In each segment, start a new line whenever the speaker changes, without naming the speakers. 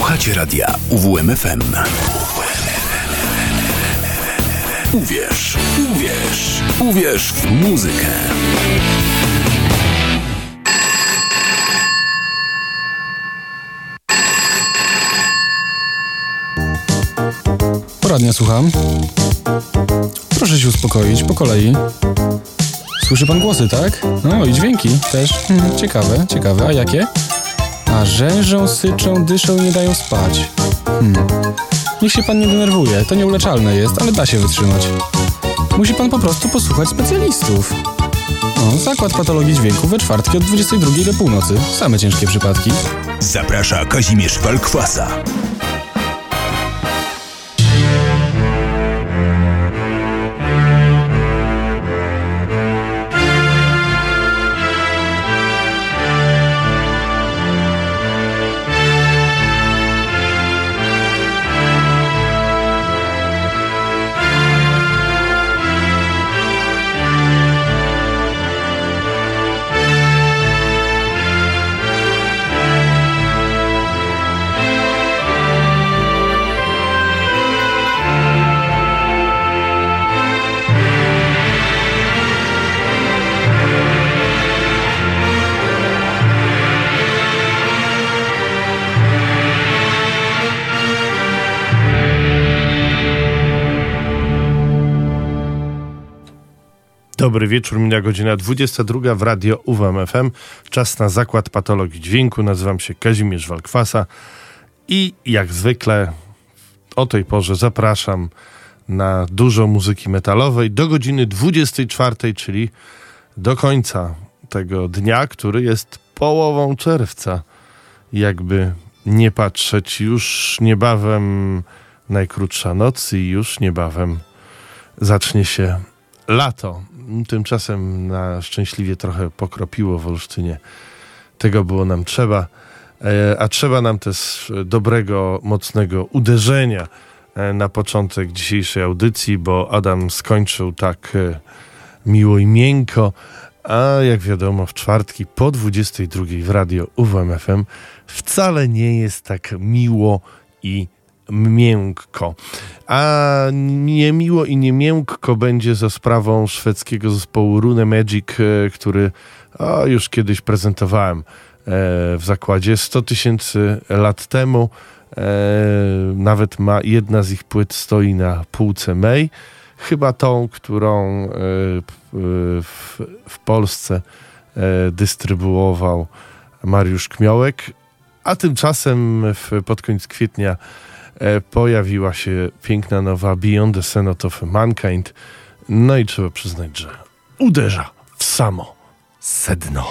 Słuchacie radia UWMFM. Uwierz, uwierz, uwierz w muzykę.
Poradnia słucham. Proszę się uspokoić, po kolei. Słyszy pan głosy, tak? No i dźwięki też. Hmm, ciekawe, ciekawe. A jakie? A rzężą, syczą, dyszą i nie dają spać. Hmm. Niech się pan nie denerwuje, to nieuleczalne jest, ale da się wytrzymać. Musi pan po prostu posłuchać specjalistów. Zakład patologii dźwięku we czwartki od 22 do północy. Same ciężkie przypadki.
Zaprasza Kazimierz Walkwasa.
Dobry wieczór, mina godzina 22 w radio UWMFM. Czas na zakład patologii dźwięku. Nazywam się Kazimierz Walkwasa i jak zwykle o tej porze zapraszam na dużo muzyki metalowej do godziny 24, czyli do końca tego dnia, który jest połową czerwca. Jakby nie patrzeć, już niebawem najkrótsza noc i już niebawem zacznie się lato. Tymczasem na szczęśliwie trochę pokropiło w Olsztynie. Tego było nam trzeba. E, a trzeba nam też dobrego, mocnego uderzenia e, na początek dzisiejszej audycji, bo Adam skończył tak e, miło i miękko, a jak wiadomo w czwartki po 22 w radio UWMFM wcale nie jest tak miło i miękko. A niemiło i niemiękko będzie za sprawą szwedzkiego zespołu Rune Magic, e, który o, już kiedyś prezentowałem e, w zakładzie 100 tysięcy lat temu. E, nawet ma jedna z ich płyt stoi na półce May. Chyba tą, którą w, w Polsce dystrybuował Mariusz Kmiołek. A tymczasem w, pod koniec kwietnia pojawiła się piękna nowa Beyond the Senate of Mankind. No i trzeba przyznać, że uderza w samo sedno.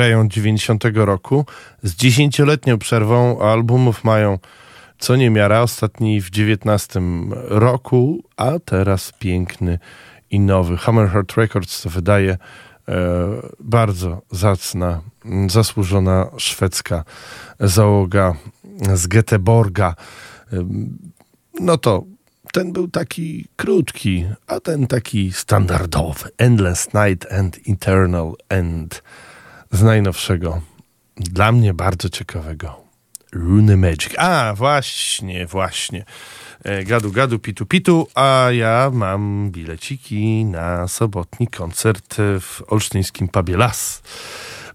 Grają od 90 roku. Z dziesięcioletnią przerwą albumów mają co niemiara. Ostatni w 19 roku, a teraz piękny i nowy. Hammerheart Records to wydaje e, bardzo zacna, zasłużona szwedzka załoga z Göteborga. E, no to ten był taki krótki, a ten taki standardowy. Endless Night and Eternal End z najnowszego, dla mnie bardzo ciekawego Rune Magic. A, właśnie, właśnie. E, gadu, gadu, pitu, pitu, a ja mam bileciki na sobotni koncert w olsztyńskim pubie Las.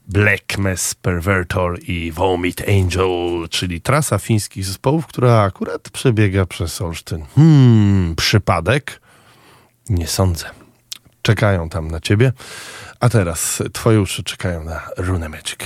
Black Mess Pervertor i Vomit Angel, czyli trasa fińskich zespołów, która akurat przebiega przez Olsztyn. Hmm, przypadek? Nie sądzę. Czekają tam na ciebie. A teraz twoje uszy czekają na Rune Magic.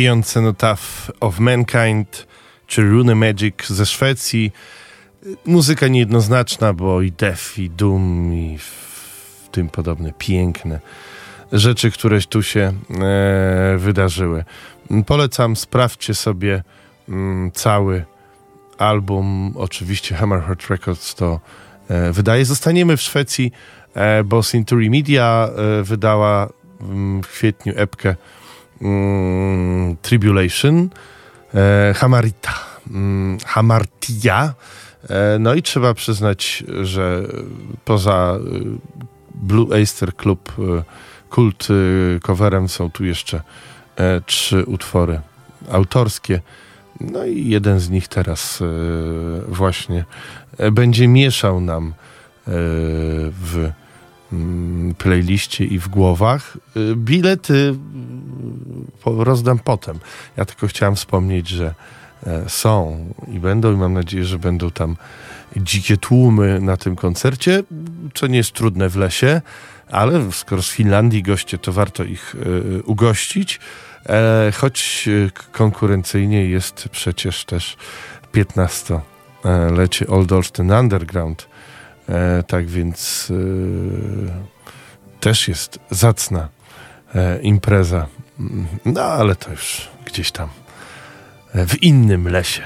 Beyond Cenotaph of Mankind czy Rune Magic ze Szwecji. Muzyka niejednoznaczna, bo i Def, i Doom, i w tym podobne piękne rzeczy, które tu się e, wydarzyły. Polecam, sprawdźcie sobie mm, cały album. Oczywiście Hammerheart Records to e, wydaje. Zostaniemy w Szwecji, e, bo Century Media e, wydała mm, w kwietniu epkę mm, Tribulation, e, Hamarita, mm, Hamartia. E, no i trzeba przyznać, że poza e, Blue Oyster Club e, Kult e, coverem są tu jeszcze trzy utwory autorskie. No i jeden z nich teraz właśnie będzie mieszał nam w playliście i w głowach. E, Bilety mm, po- rozdam potem. Ja tylko chciałem wspomnieć, że e, są i będą i mam nadzieję, że będą tam dzikie tłumy na tym koncercie, co nie jest trudne w lesie, ale skoro z Finlandii goście, to warto ich e, ugościć. E, choć konkurencyjnie jest przecież też 15-lecie Old Olsztyn Underground. E, tak więc e, też jest zacna e, impreza. No ale to już gdzieś tam w innym lesie.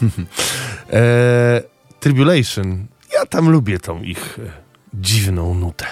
e, Tribulation. Ja tam lubię tą ich dziwną nutę.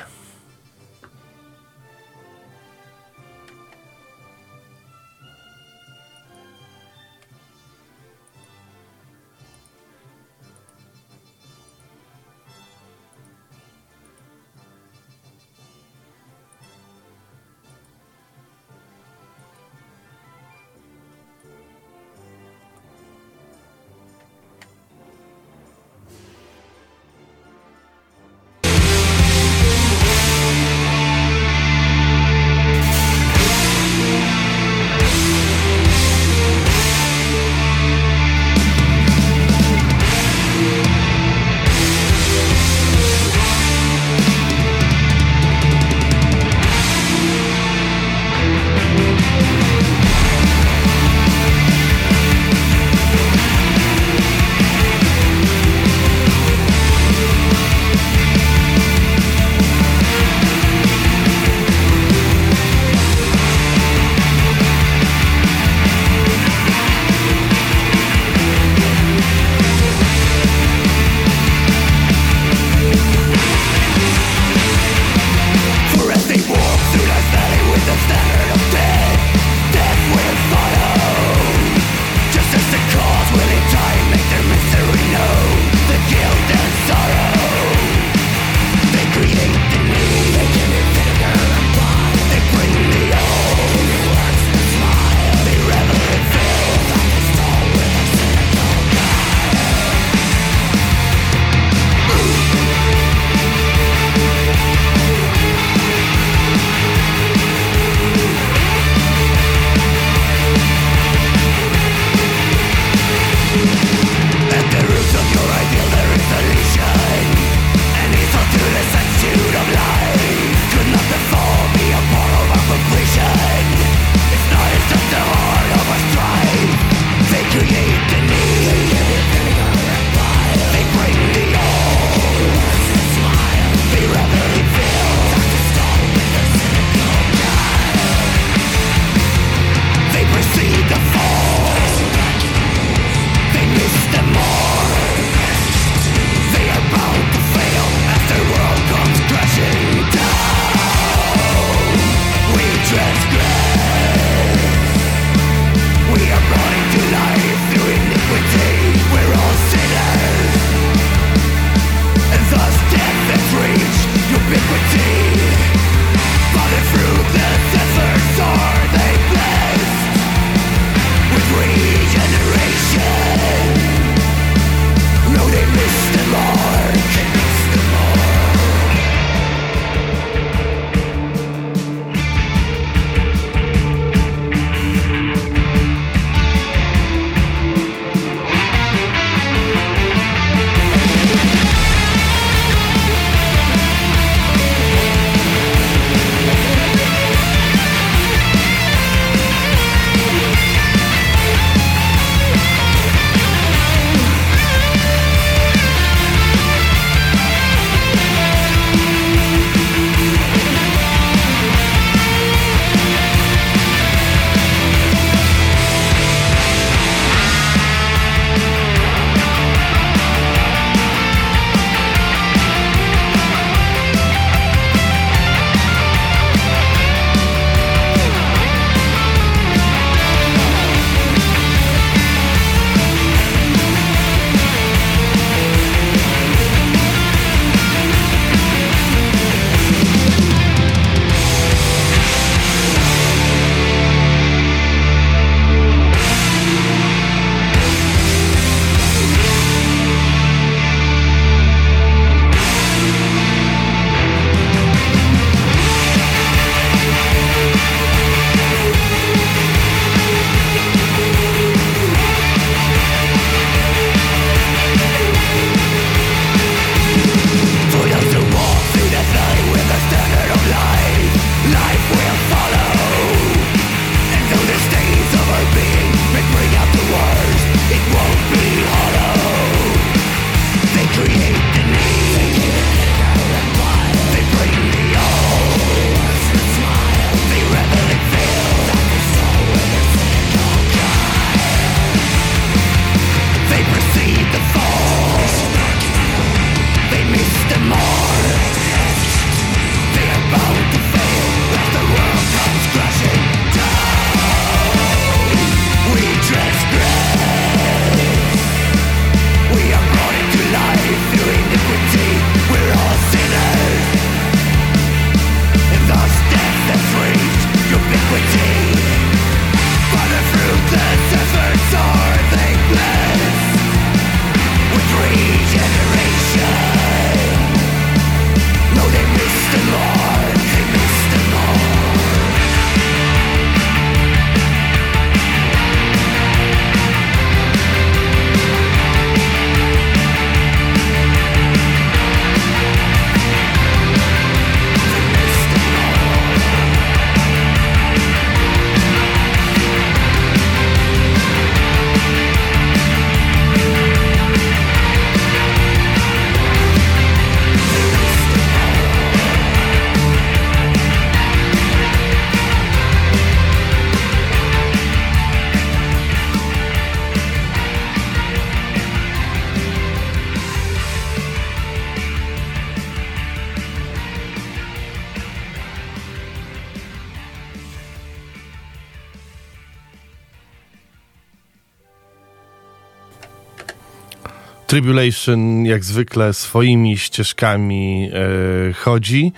Tribulation jak zwykle swoimi ścieżkami e, chodzi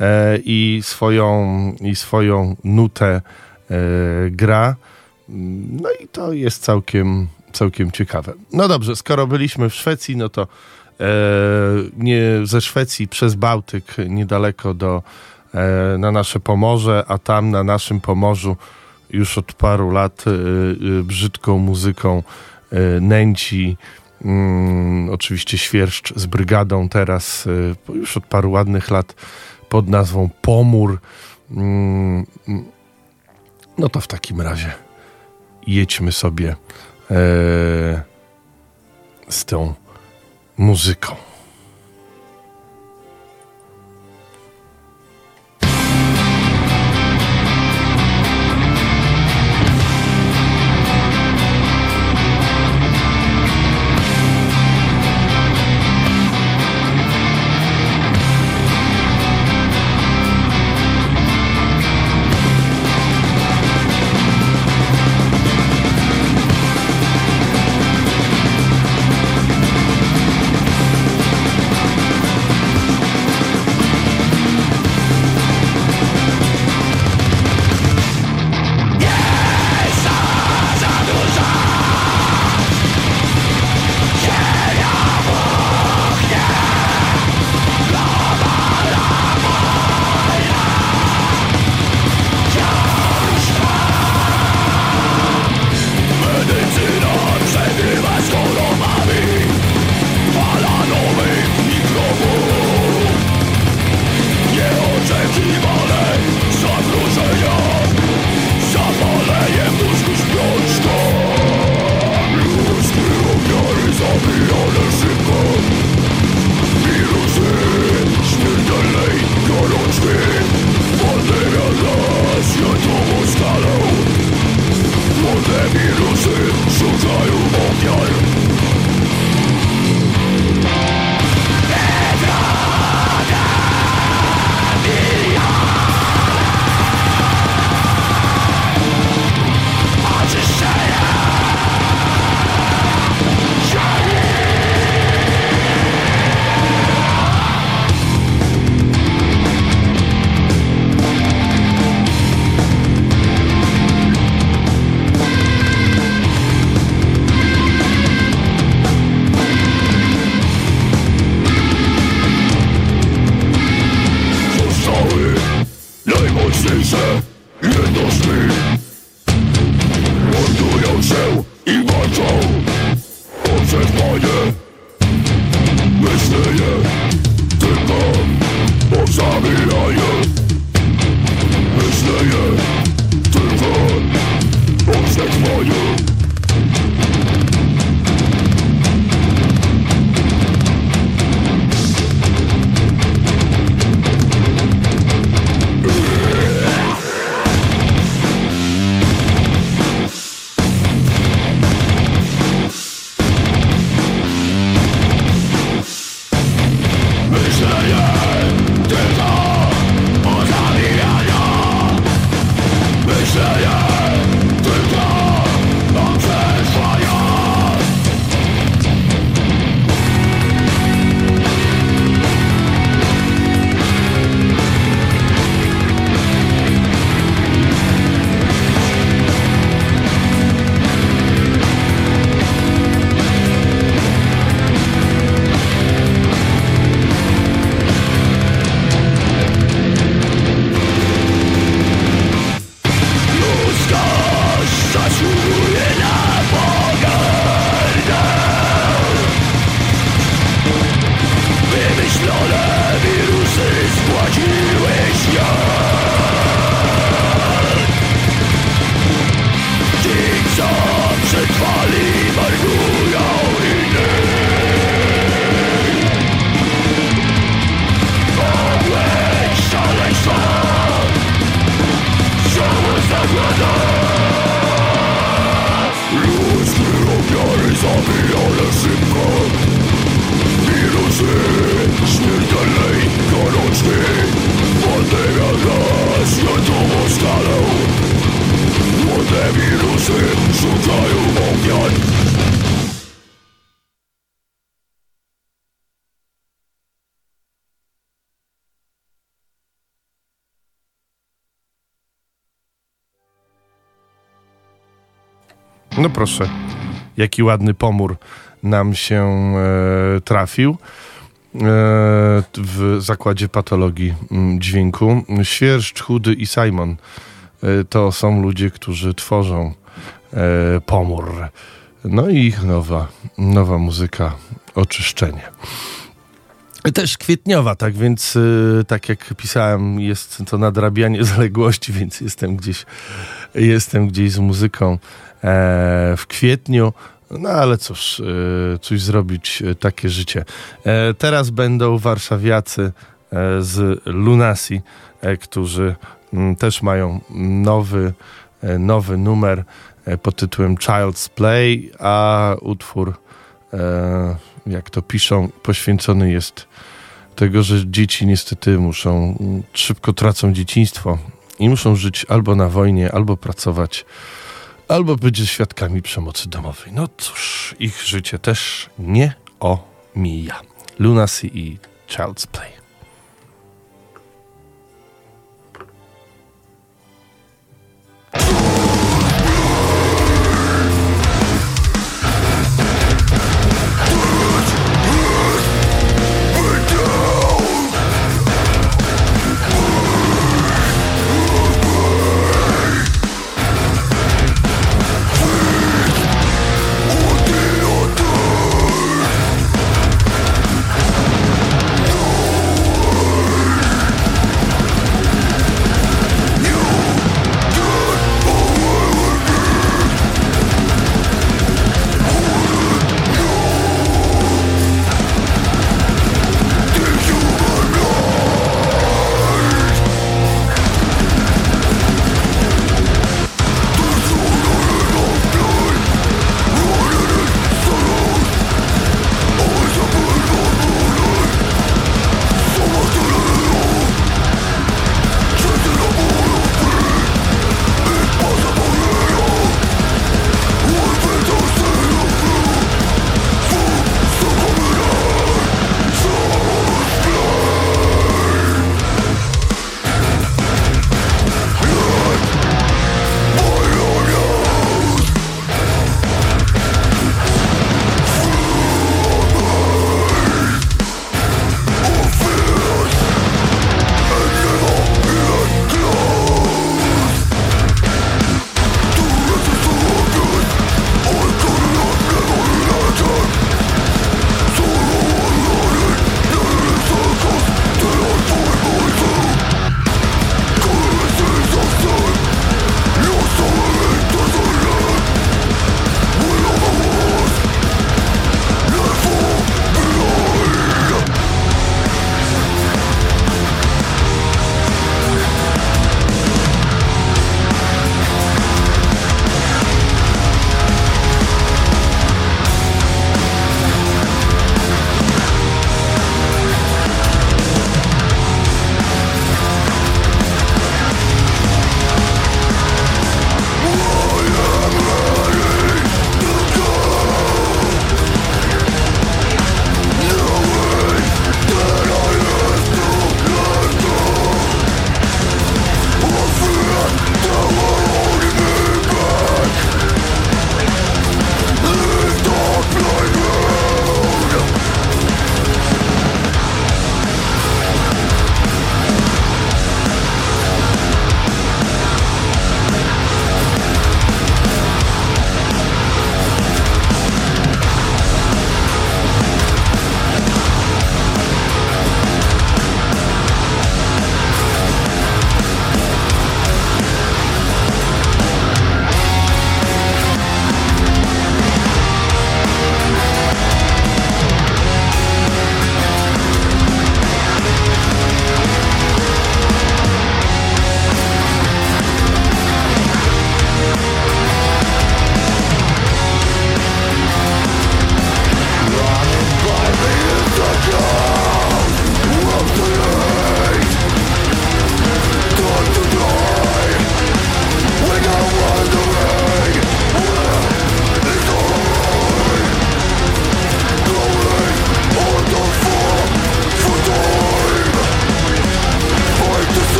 e, i, swoją, i swoją nutę e, gra. No i to jest całkiem, całkiem ciekawe. No dobrze, skoro byliśmy w Szwecji, no to e, nie ze Szwecji przez Bałtyk niedaleko do e, na nasze Pomorze, a tam na naszym Pomorzu już od paru lat e, brzydką muzyką nęci mm, oczywiście świerszcz z brygadą teraz e, już od paru ładnych lat pod nazwą Pomór. Mm, mm. no to w takim razie jedźmy sobie e, z tą muzyką.
Proszę, jaki ładny pomór nam się e, trafił e, w zakładzie patologii m, dźwięku. Świerszcz, Chudy i Simon e, to są ludzie, którzy tworzą e, pomór. No i ich nowa, nowa muzyka, oczyszczenie. Też kwietniowa, tak więc y, tak jak pisałem, jest to nadrabianie zaległości, więc jestem gdzieś, jestem gdzieś z muzyką e, w kwietniu. No ale cóż, y, coś zrobić, y, takie życie. E, teraz będą warszawiacy e, z Lunasi, którzy m, też mają nowy, nowy numer pod tytułem Child's Play, a utwór, jak to piszą, poświęcony jest tego, że dzieci niestety muszą, m, szybko tracą dzieciństwo i muszą żyć albo na wojnie, albo pracować, albo być świadkami przemocy domowej. No cóż, ich życie też nie omija. Lunacy i Child's Play.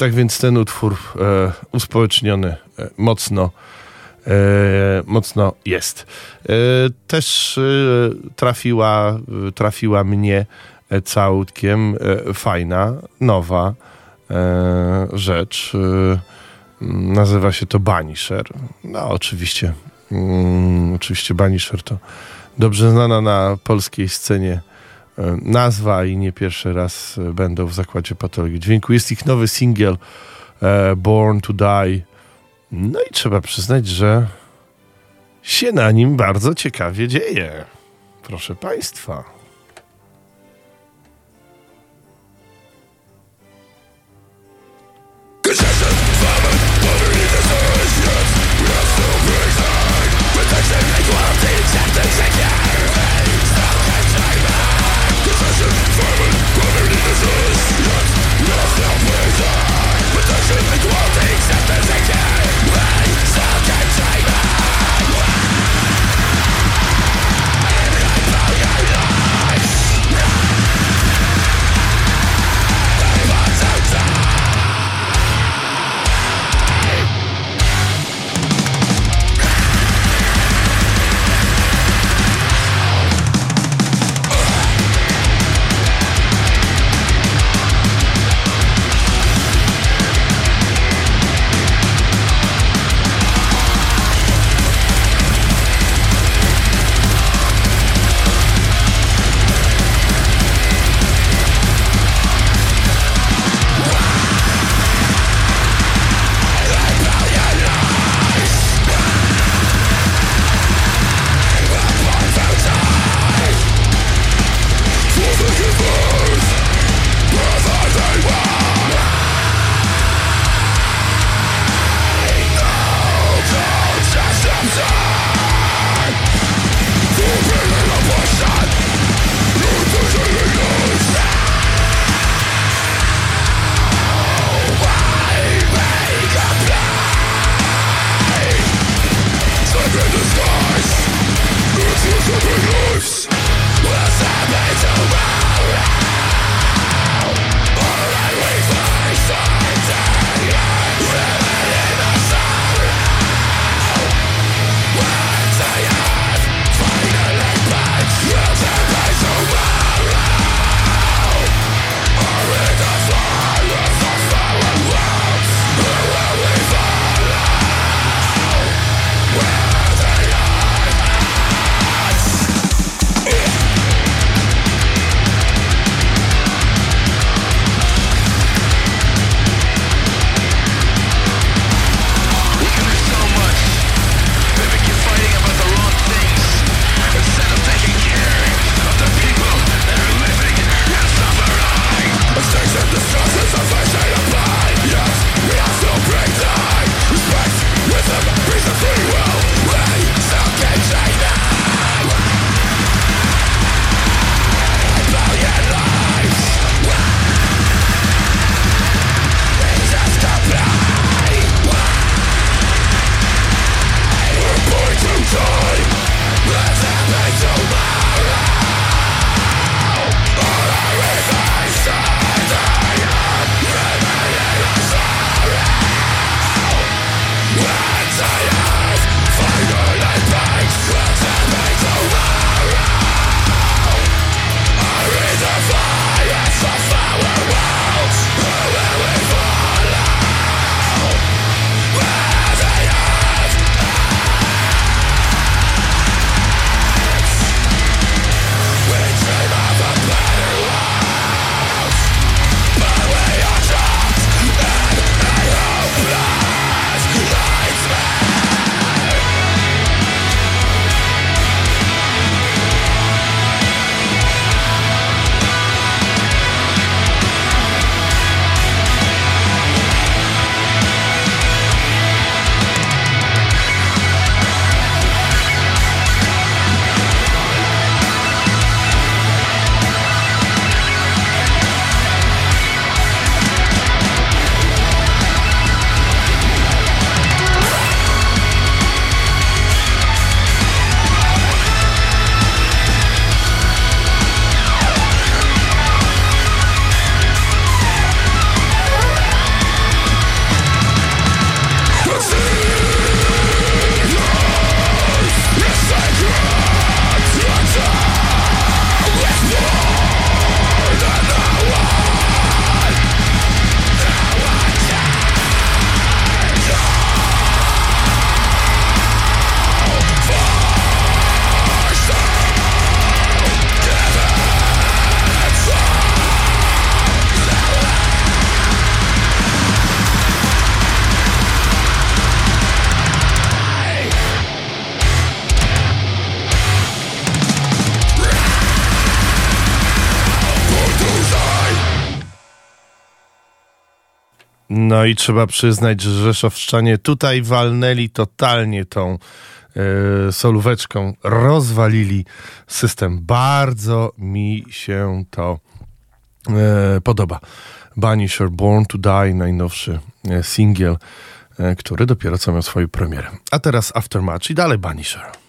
Tak, więc ten utwór e, uspołeczniony e, mocno, e, mocno jest. E, też e, trafiła, e, trafiła mnie e, całkiem e, fajna, nowa rzecz. Nazywa się to Banisher. No oczywiście, mm, oczywiście Banisher to dobrze znana na polskiej scenie nazwa i nie pierwszy raz e, będą w zakładzie patologii dźwięku. Jest ich nowy singiel e, Born to Die. No i trzeba przyznać, że się na nim bardzo ciekawie dzieje. Proszę Państwa.
No i trzeba przyznać, że Rzeszowszczanie tutaj walnęli totalnie tą e, solóweczką, rozwalili system. Bardzo mi się to e, podoba. Banisher Born to Die, najnowszy e, singiel, który dopiero co miał swoją premierę. A teraz Aftermatch i dalej Banisher.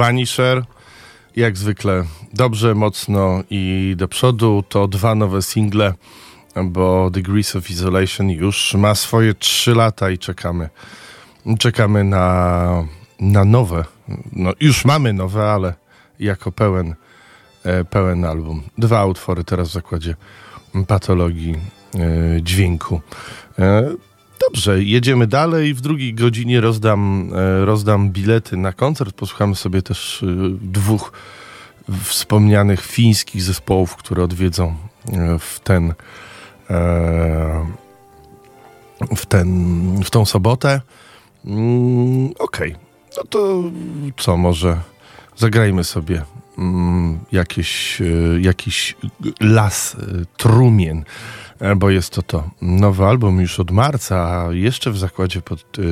Banisher, jak zwykle dobrze, mocno i do przodu. To dwa nowe single, bo Degrees of Isolation już ma swoje trzy lata i czekamy. Czekamy na, na nowe. No, już mamy nowe, ale jako pełen
e, pełen album. Dwa utwory teraz w zakładzie patologii e, dźwięku. Dobrze, jedziemy dalej. W drugiej godzinie rozdam, e, rozdam bilety na koncert. Posłuchamy sobie też e, dwóch wspomnianych fińskich zespołów, które odwiedzą e, w ten w, ten, w tą sobotę. Mm, Okej, no to co, może zagrajmy sobie mm, jakieś, e, jakiś las trumien, bo jest to to nowy album już od marca, a jeszcze w zakładzie pod e,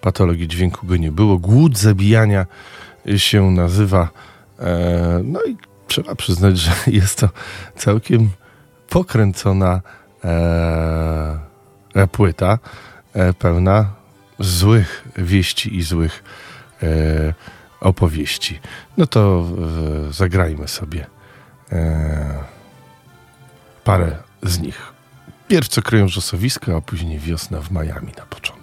patologii dźwięku go nie było. Głód zabijania się nazywa. E, no i trzeba przyznać, że jest to całkiem pokręcona e, płyta, e, pełna złych wieści i złych e, opowieści. No to e, zagrajmy sobie e, parę z nich. Pierw co kryją rzosowiska, a później wiosna w Miami na początek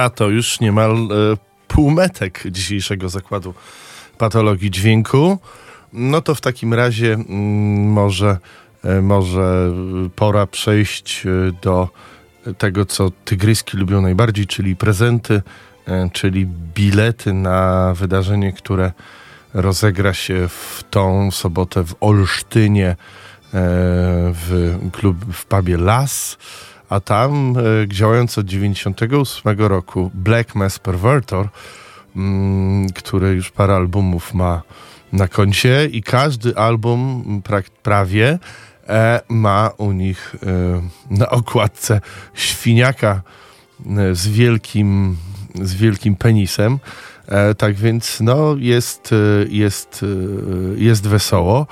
A to już niemal e, półmetek dzisiejszego zakładu patologii dźwięku. No to w takim razie mm, może, e, może pora przejść e, do tego, co tygryski lubią najbardziej, czyli prezenty, e, czyli bilety na wydarzenie, które rozegra się w tą sobotę w Olsztynie e, w, klub, w pubie Las a tam e, działający od 98 roku Black Mass Pervertor, mm, który już parę albumów ma na koncie i każdy album pra, prawie e, ma u nich e, na okładce świniaka z wielkim, z wielkim penisem. Tak więc no, jest, jest, jest wesoło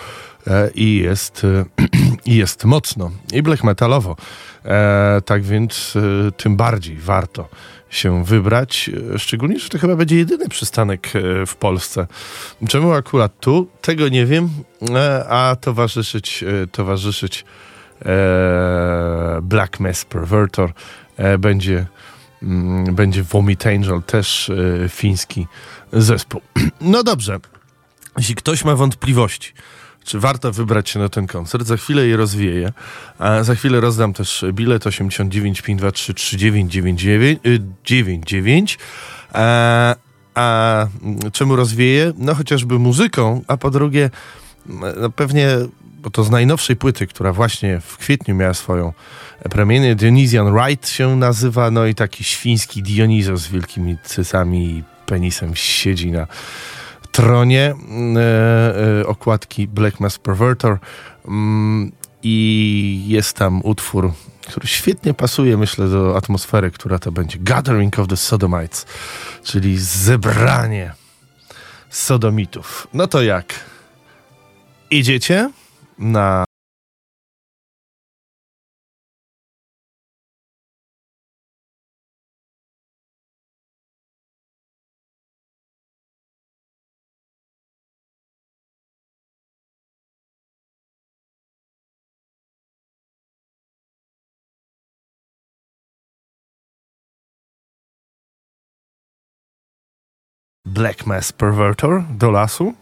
i jest, jest mocno i black metalowo. E, tak więc e, tym bardziej warto się wybrać, e, szczególnie, że to chyba będzie jedyny przystanek e, w Polsce. Czemu akurat tu? Tego nie wiem, e, a towarzyszyć, towarzyszyć Black Mass Pervertor będzie, mm, będzie Vomit Angel, też fiński zespół. No dobrze, jeśli ktoś ma wątpliwości, czy warto wybrać się na ten koncert. Za chwilę je rozwieję. A za chwilę rozdam też bilet 89 523 3999 y, 99. A, a czemu rozwieję? No chociażby muzyką, a po drugie no pewnie, bo to z najnowszej płyty, która właśnie w kwietniu miała swoją premierę, Dionysian Wright się nazywa, no i taki świński Dionizo z wielkimi cysami i penisem siedzi na tronie e, e, okładki Black Mass Pervertor mm, i jest tam utwór, który świetnie pasuje, myślę, do atmosfery, która to będzie. Gathering of the Sodomites, czyli zebranie sodomitów. No to jak? Idziecie na Black Mass Pervertor do lasu?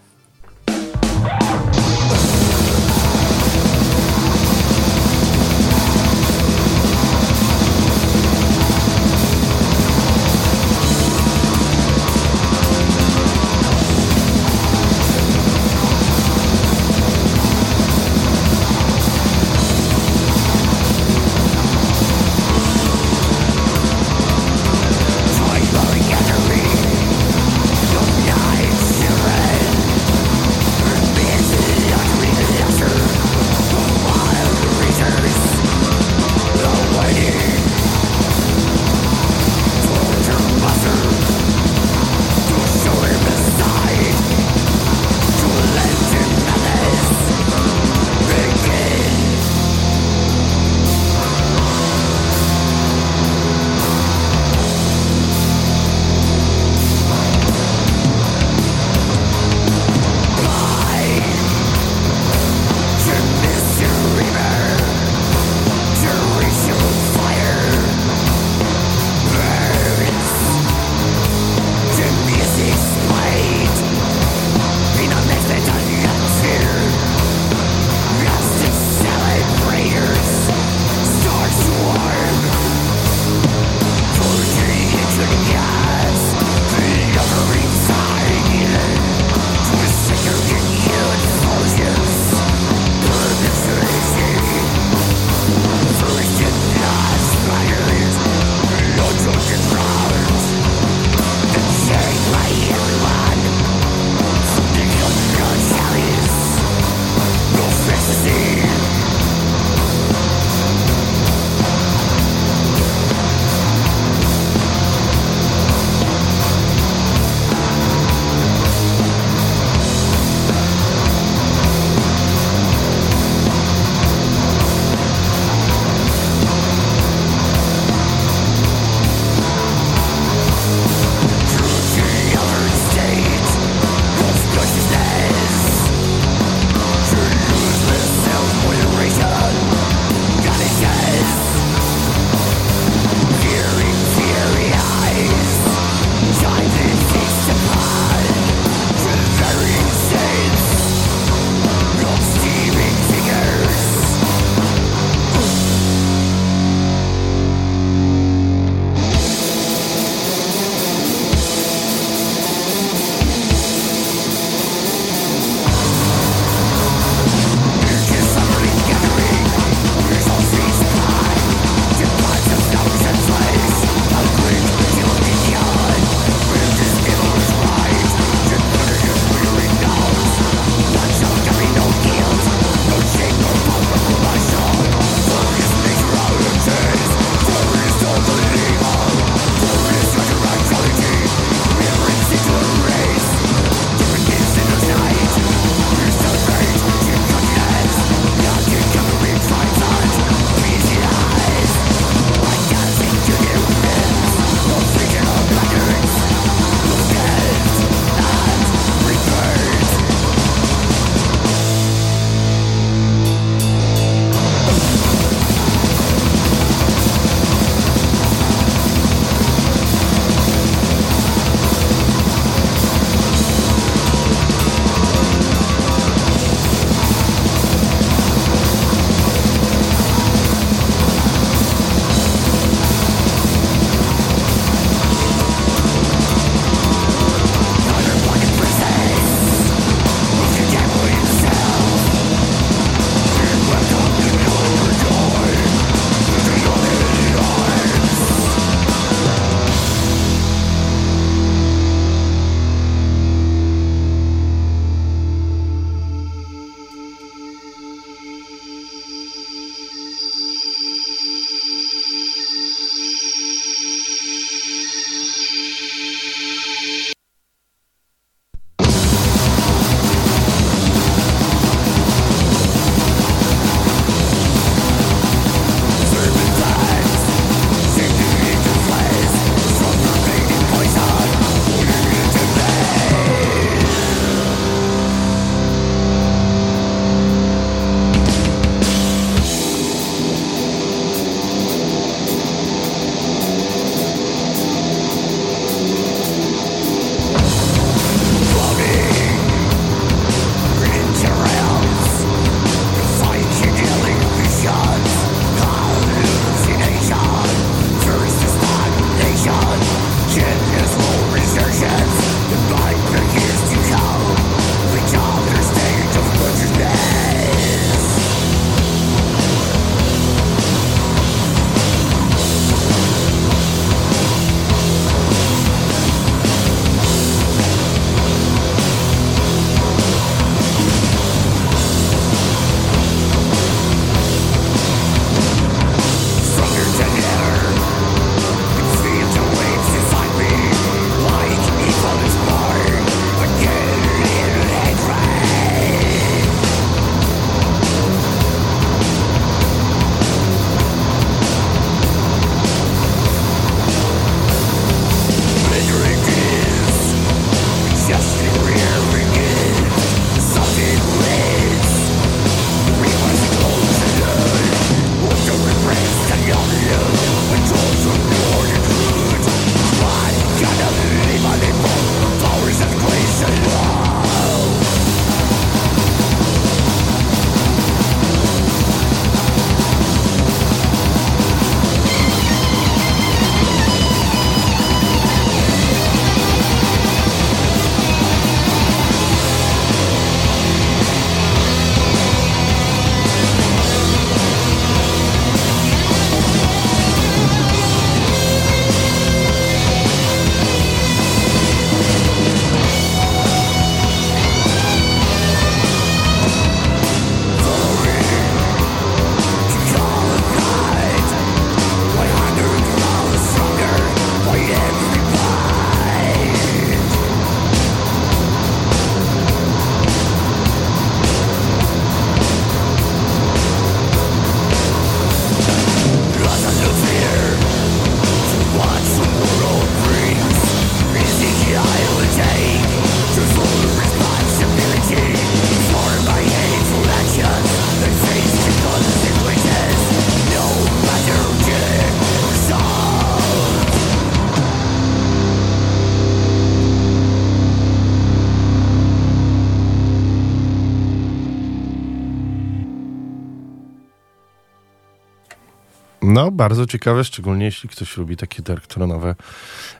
No, bardzo ciekawe, szczególnie jeśli ktoś lubi takie darktronowe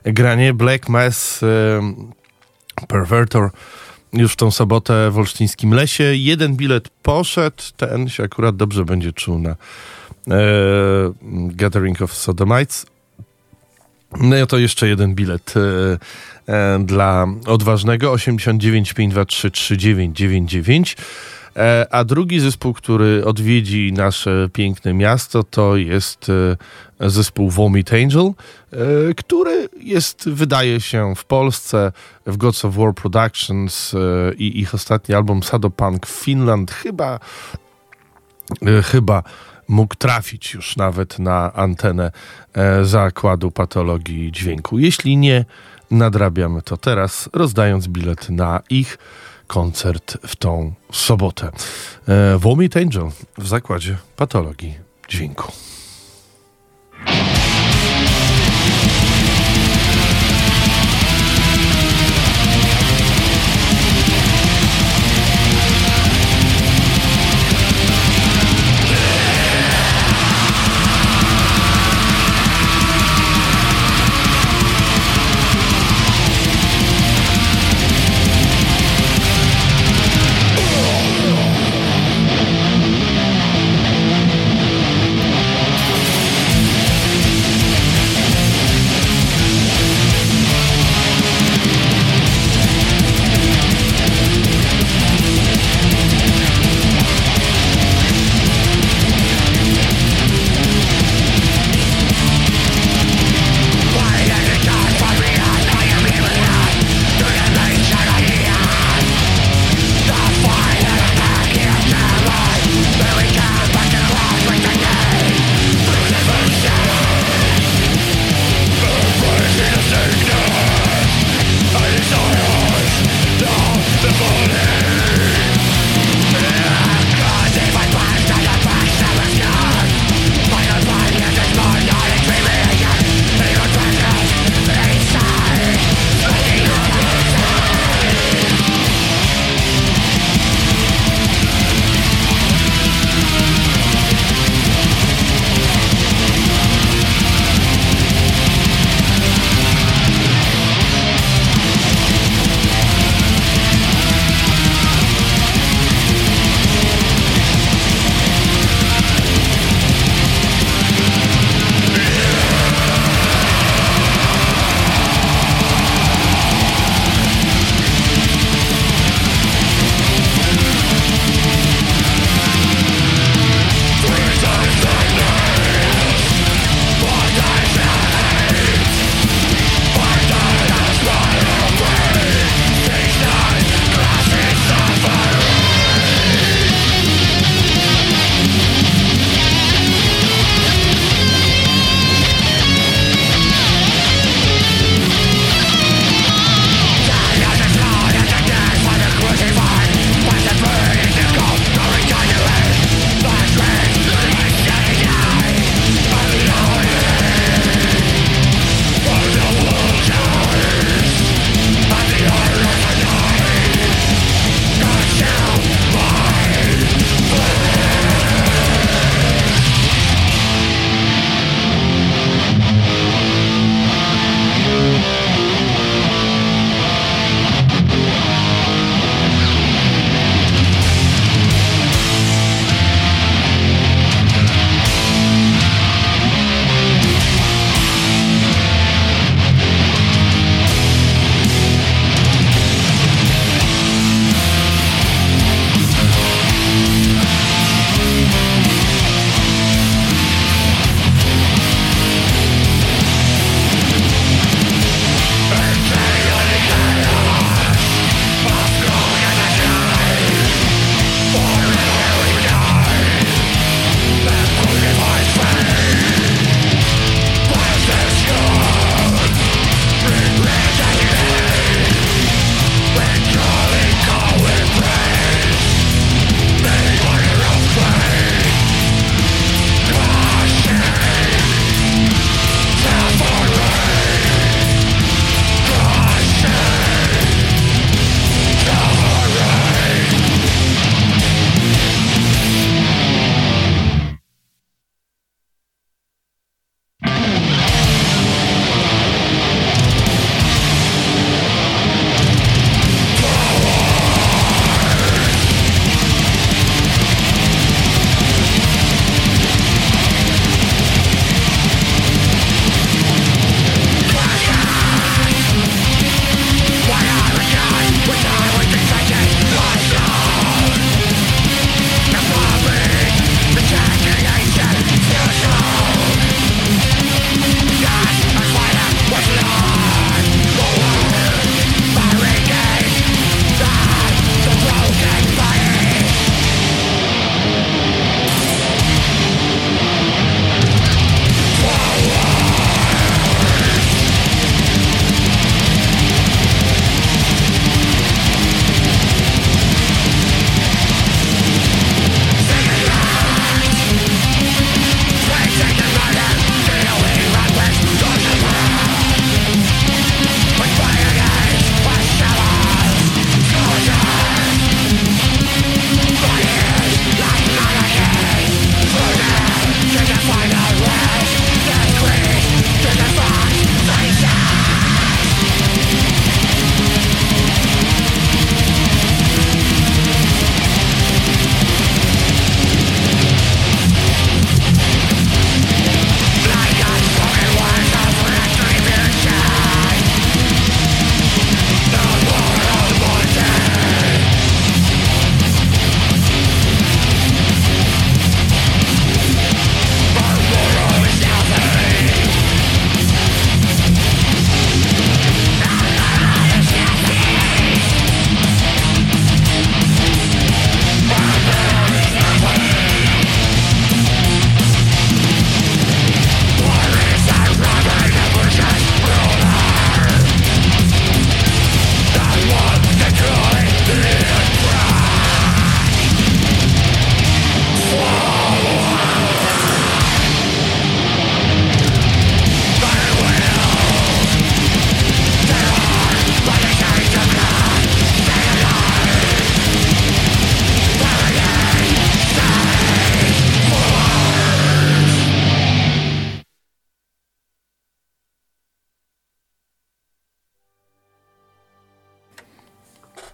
granie. Black Mass Pervertor już w tą sobotę w Olsztyńskim Lesie. Jeden bilet poszedł, ten się akurat dobrze będzie czuł na e, Gathering of Sodomites. No i to jeszcze jeden bilet e, dla odważnego 89 523 3999. E, a drugi zespół, który odwiedzi nasze piękne miasto, to jest e, zespół Vomit Angel, e, który jest, wydaje się, w Polsce w Gods of War Productions i ich ostatni album Sadopunk Finland chyba chyba mógł trafić już nawet na antenę zakładu patologii dźwięku. Jeśli nie, nadrabiamy to teraz, rozdając bilet na ich koncert w tą sobotę. E, Angel w zakładzie patologii dźwięku.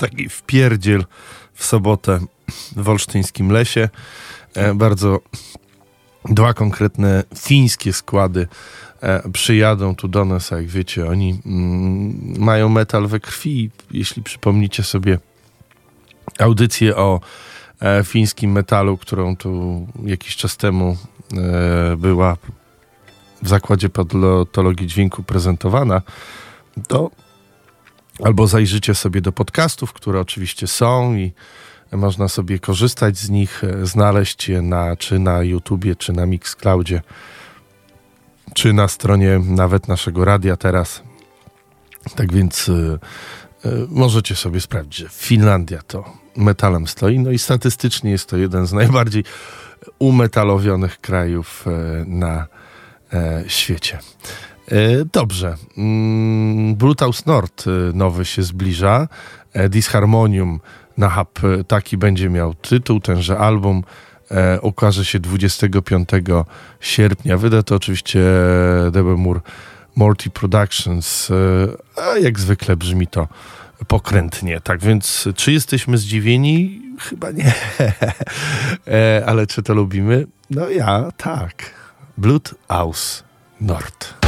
Taki wpierdziel w sobotę w olsztyńskim lesie. E, bardzo dwa konkretne fińskie składy e, przyjadą tu do nas, jak wiecie, oni mm, mają metal we krwi. Jeśli przypomnicie sobie audycję o e, fińskim metalu, którą tu jakiś czas temu e, była w zakładzie podlotologii dźwięku prezentowana, to albo zajrzycie sobie do podcastów, które oczywiście są i można sobie korzystać z nich, e, znaleźć je na, czy na YouTubie, czy na Mixcloudzie, czy na stronie nawet naszego radia teraz. Tak więc y, y, możecie sobie sprawdzić, że Finlandia to metalem stoi. No i statystycznie jest to jeden z najbardziej umetalowionych krajów y, na świecie. Dobrze. Mm, Brutals Nord nowy się zbliża. Disharmonium na Hub taki będzie miał tytuł. Tenże album e, się 25 sierpnia. Wyda to oczywiście Debemur Morty Productions, e, a jak zwykle brzmi to pokrętnie. Tak więc, czy jesteśmy zdziwieni? Chyba nie. e, ale czy to lubimy? No ja tak. Blood House Nord.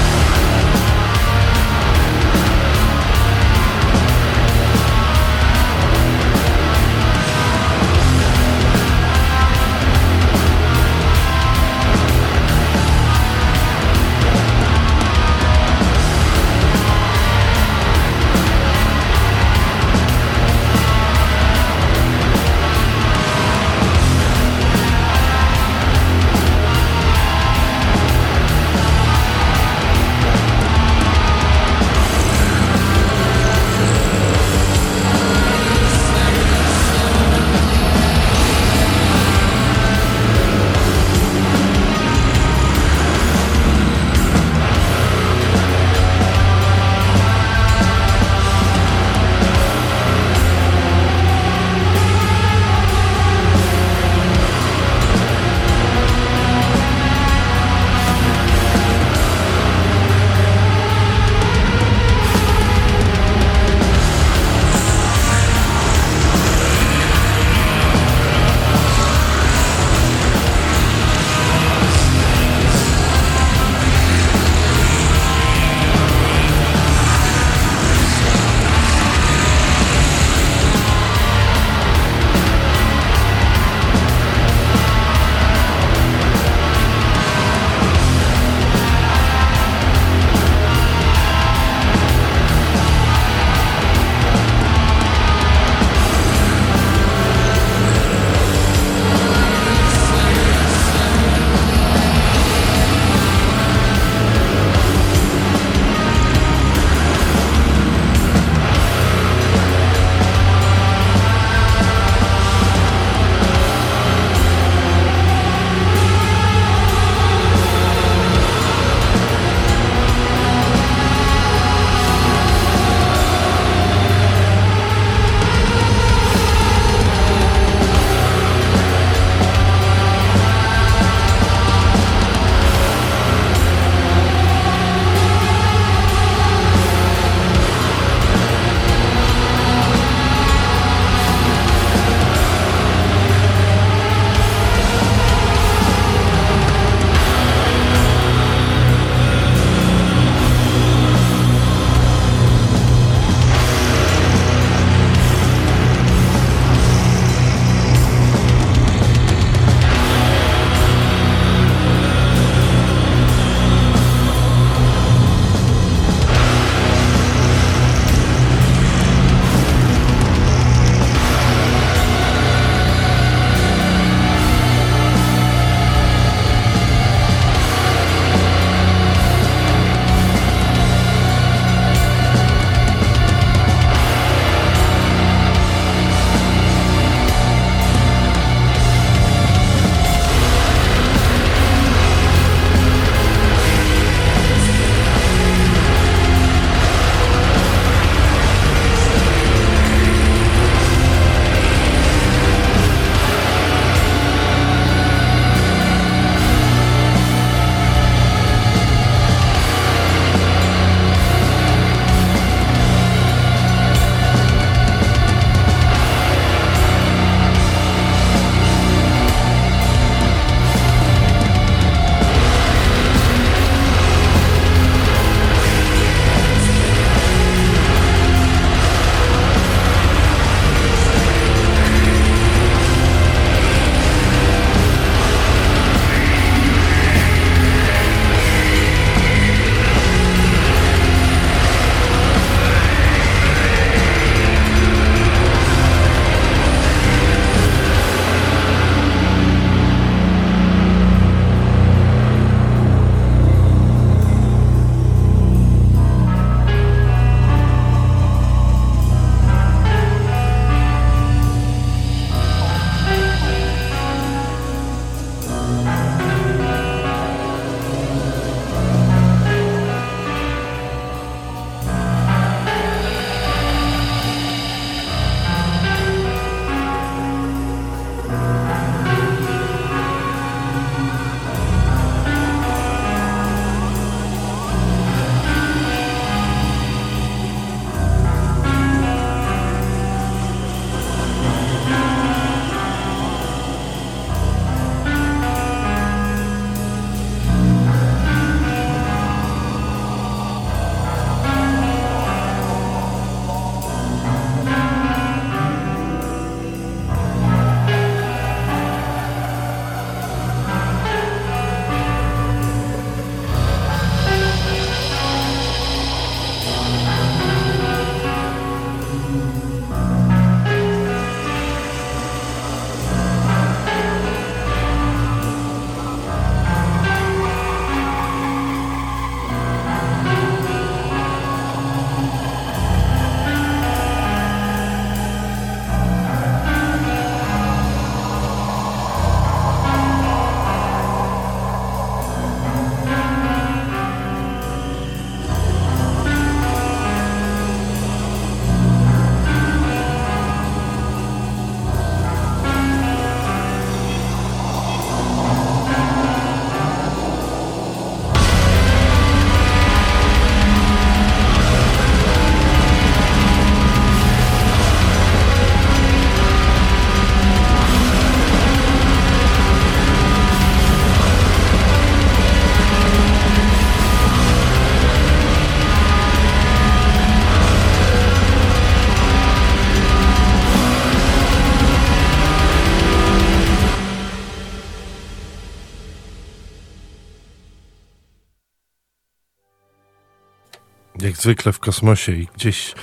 Jak zwykle w kosmosie i gdzieś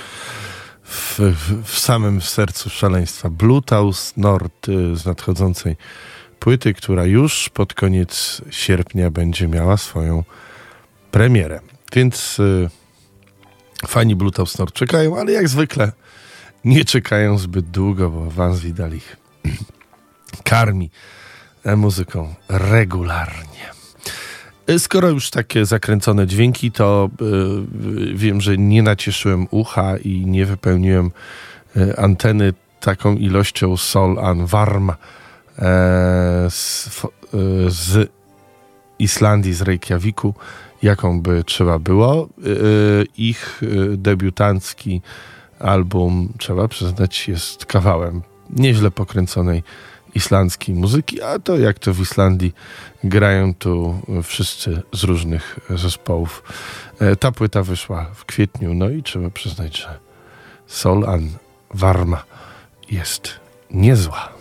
w, w, w samym sercu szaleństwa. Bluetooth Nord y, z nadchodzącej płyty, która już pod koniec sierpnia będzie miała swoją premierę. Więc y, fani Bluetooth Nord czekają, ale jak zwykle nie czekają zbyt długo, bo Vance Vidal ich karmi muzyką regularnie. E, Skoro już takie zakręcone dźwięki, to y, wiem, że nie nacieszyłem ucha i nie wypełniłem y, anteny taką ilością Sol An Warm e, z, z Islandii, z Reykjaviku, jaką by trzeba było. Ich debiutancki album, trzeba przyznać, jest kawałem nieźle pokręconej islandzkiej muzyki, a to jak to w Islandii grają tu wszyscy z różnych zespołów. E, Ta płyta wyszła w kwietniu, no i trzeba przyznać, że Sol An jest niezła.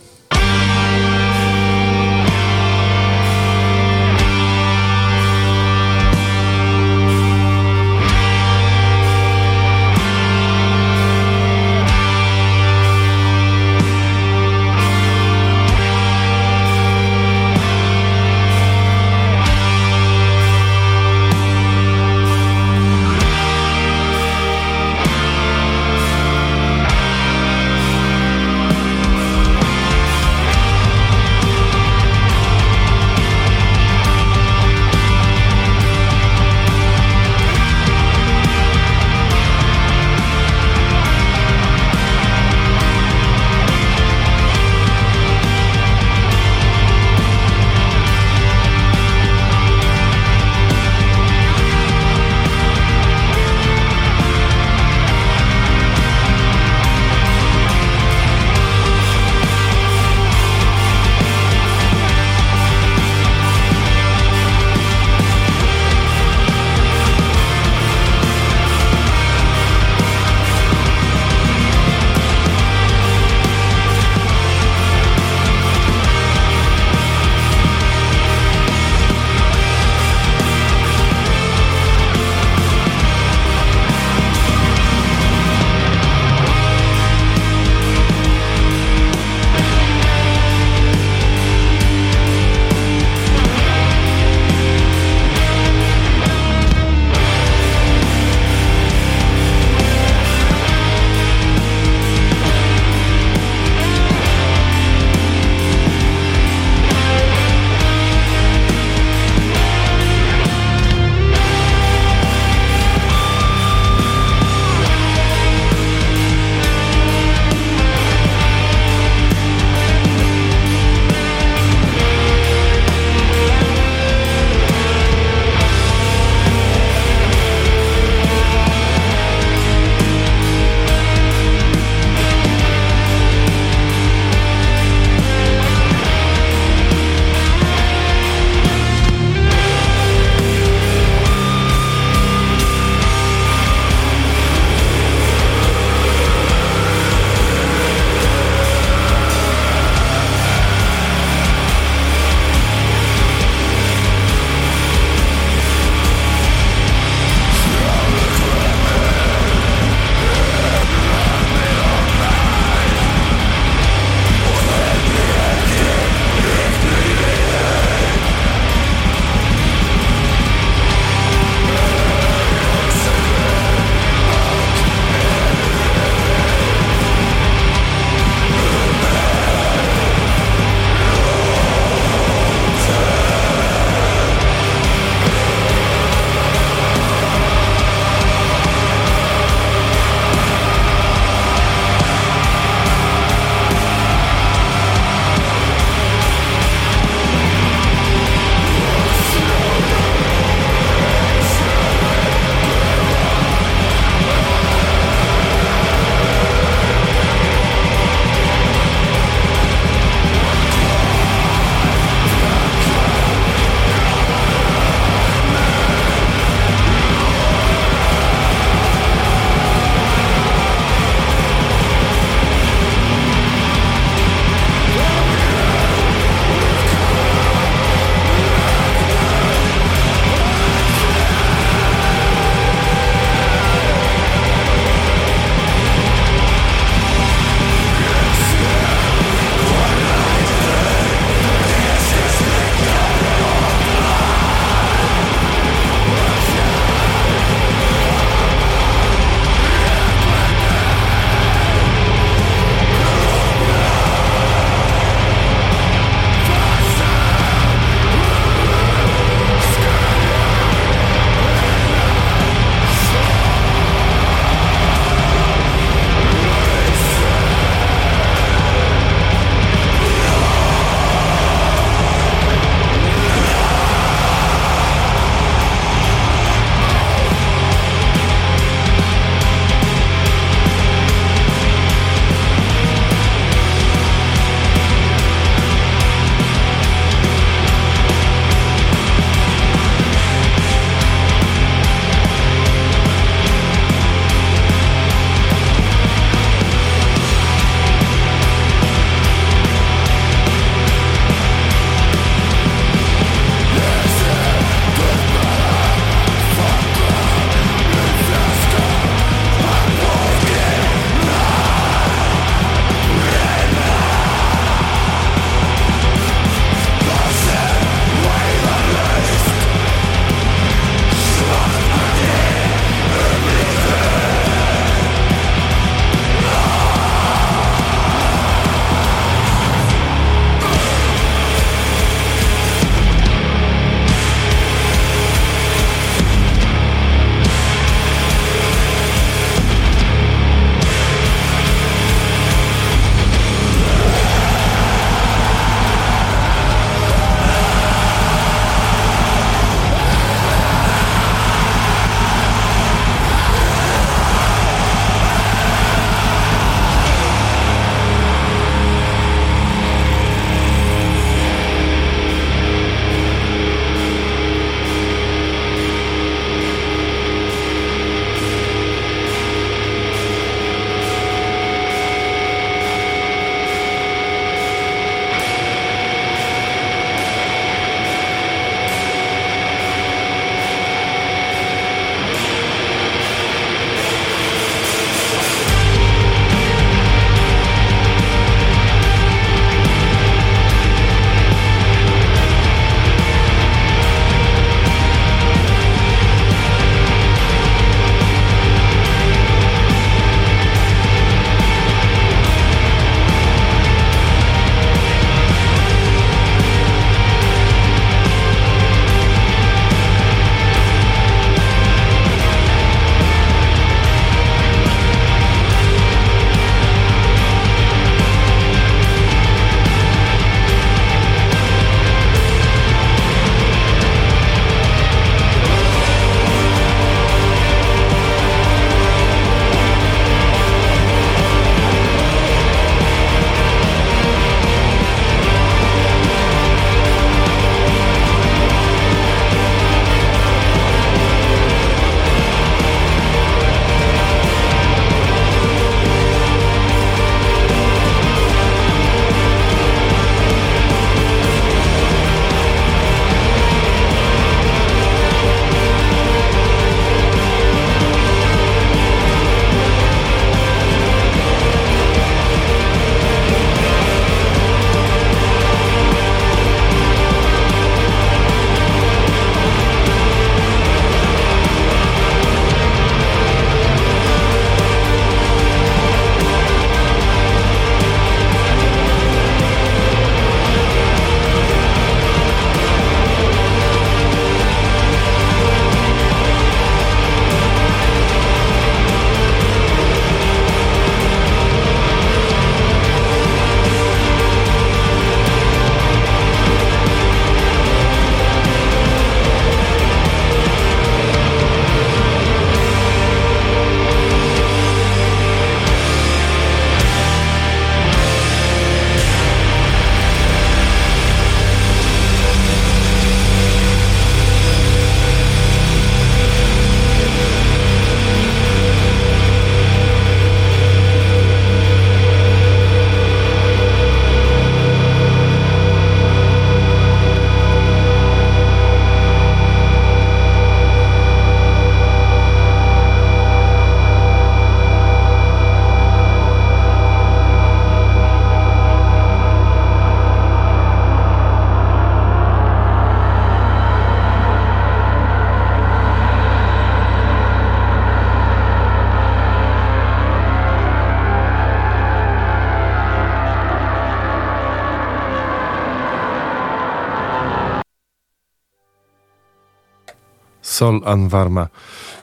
Sol Anwarma.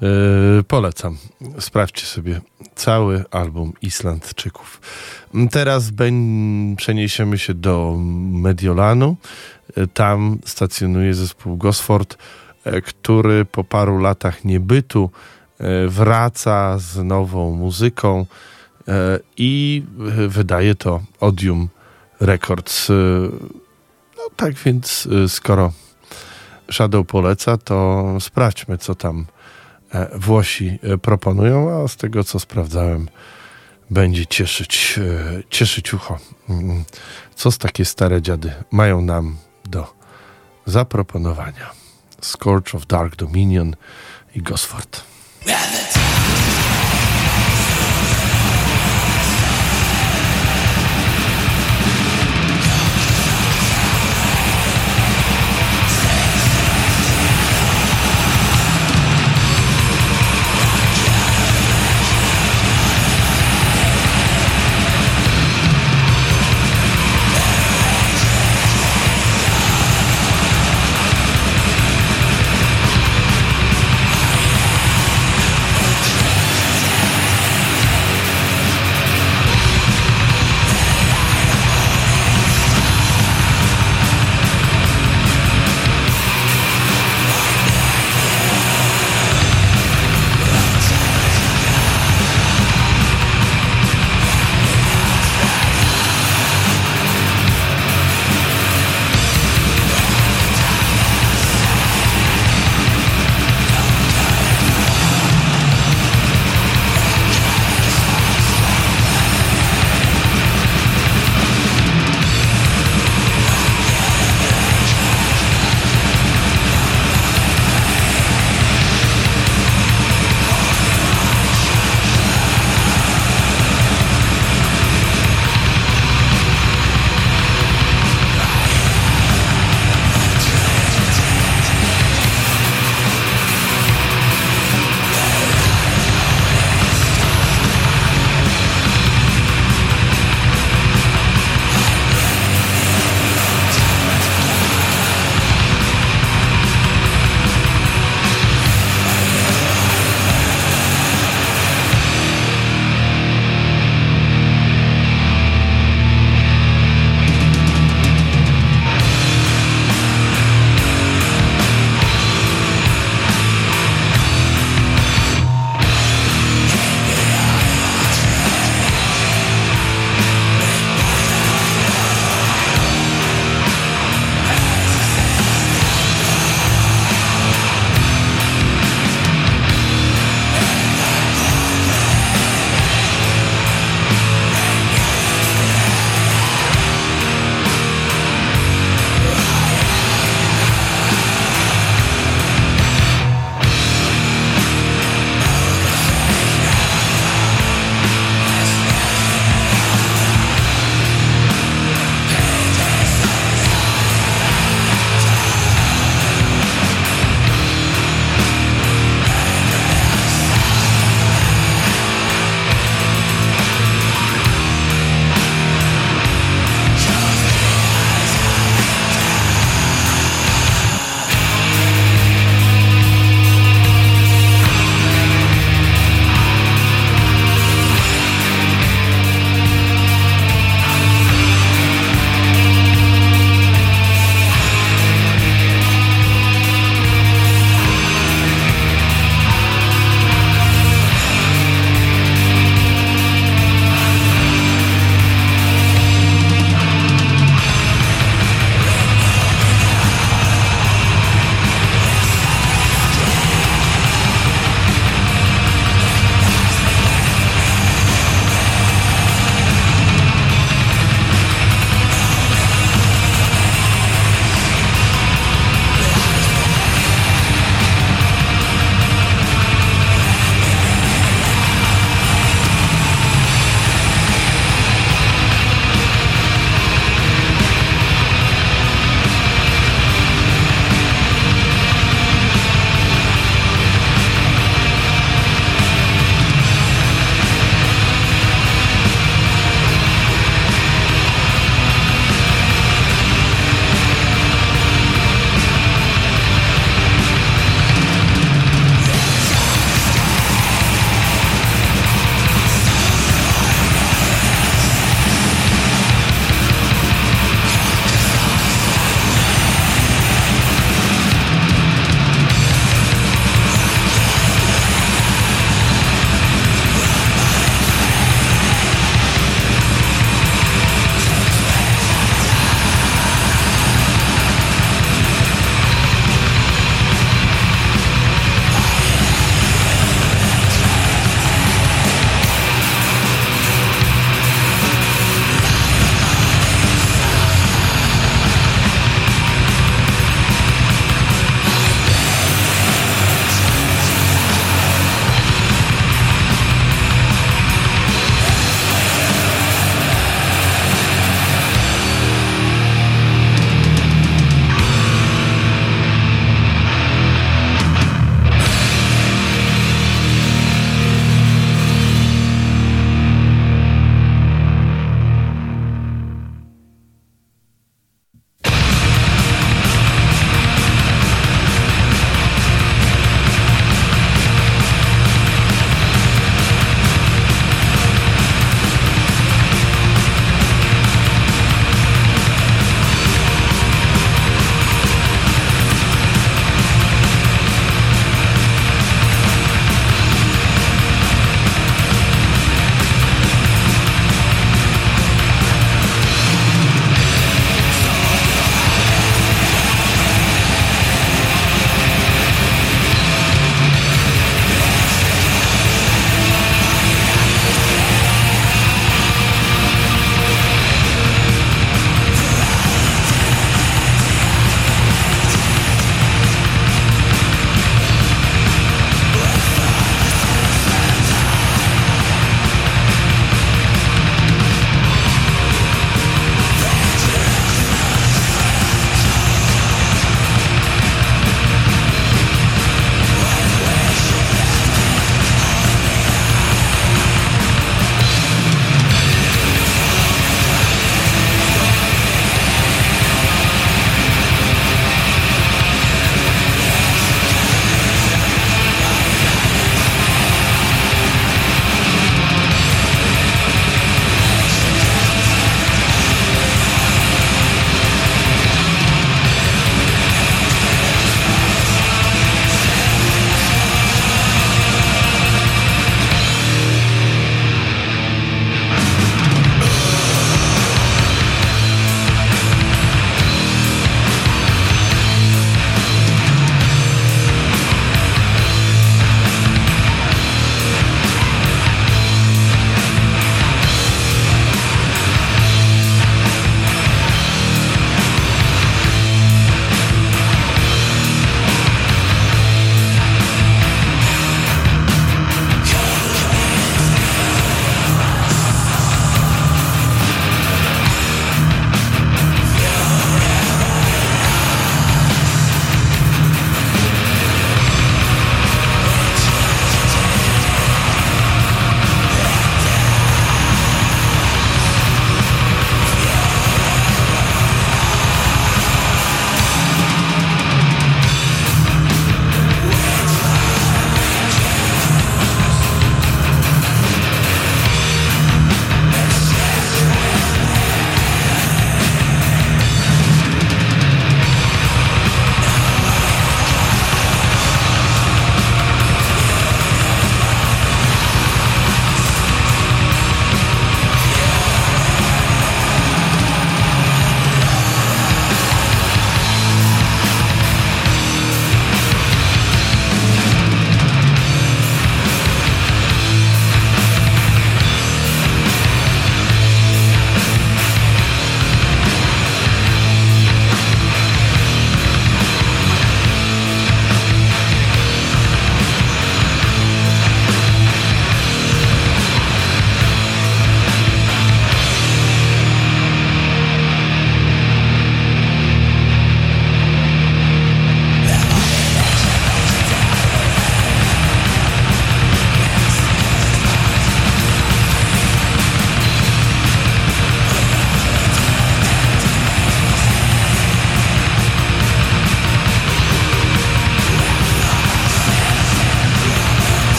Yy, polecam. Sprawdźcie sobie cały album Islandczyków. Teraz ben, przeniesiemy się do Mediolanu. Yy, tam stacjonuje zespół Gosford, yy, który po paru latach niebytu yy, wraca z nową muzyką i wydaje to Odium Records. No tak więc, skoro Shadow poleca, to sprawdźmy, co tam e, Włosi e, proponują, a z tego, co sprawdzałem, będzie cieszyć, e, cieszyć ucho. Mm, Co z takie stare dziady mają nam do zaproponowania? Scourge of Dark Dominion i Gosford.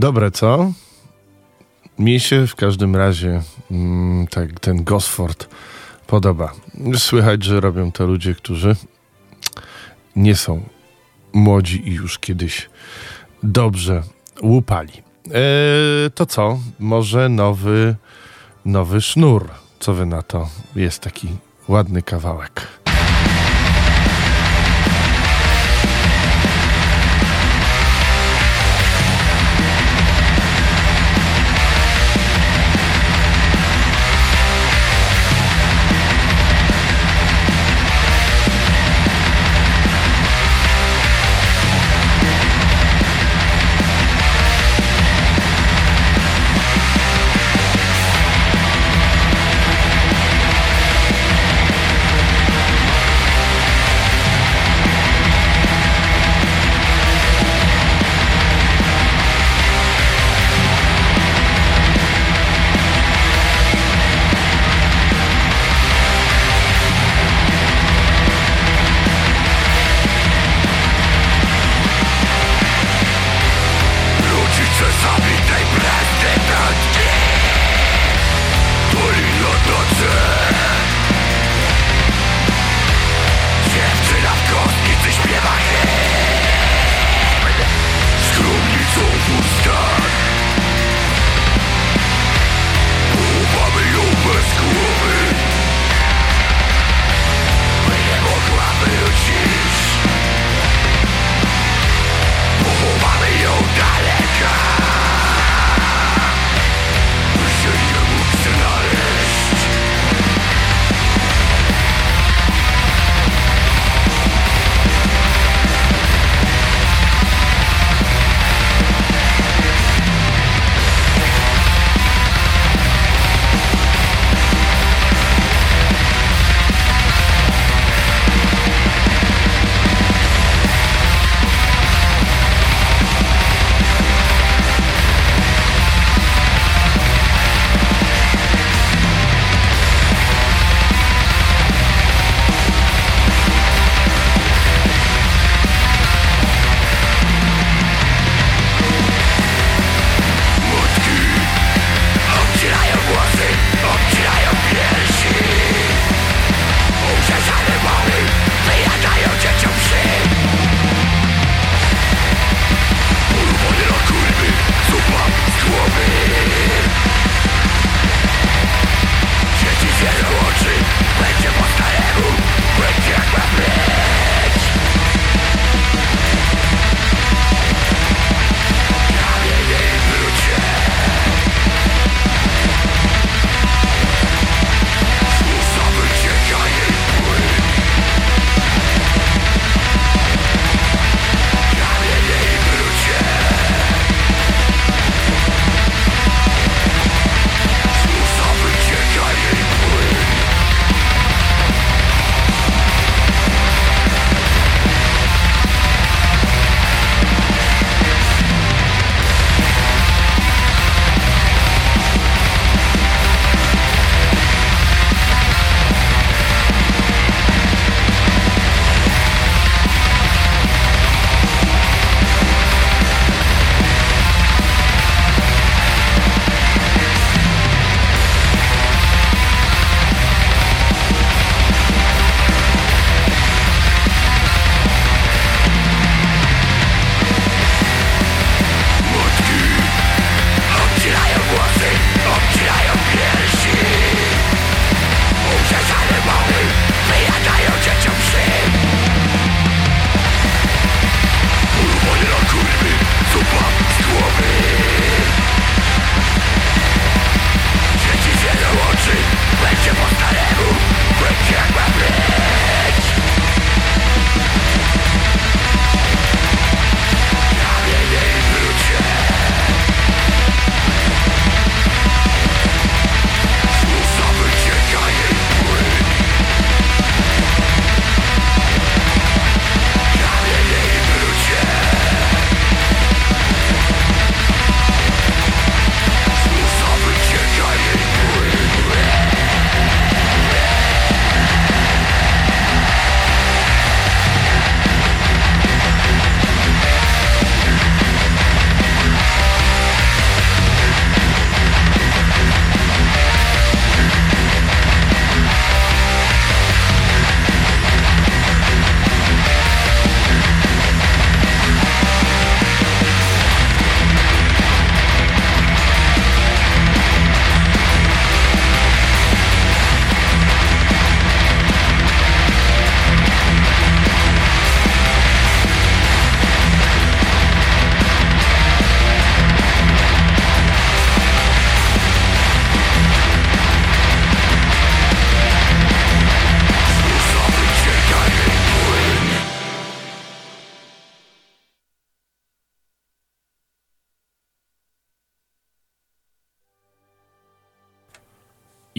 Dobre, co? Mi się w każdym razie mm, tak ten Gosford podoba. Słychać, że robią to ludzie, którzy nie są młodzi i już kiedyś dobrze łupali. E, to co? Może nowy, nowy sznur. Co wy na to? Jest taki ładny kawałek.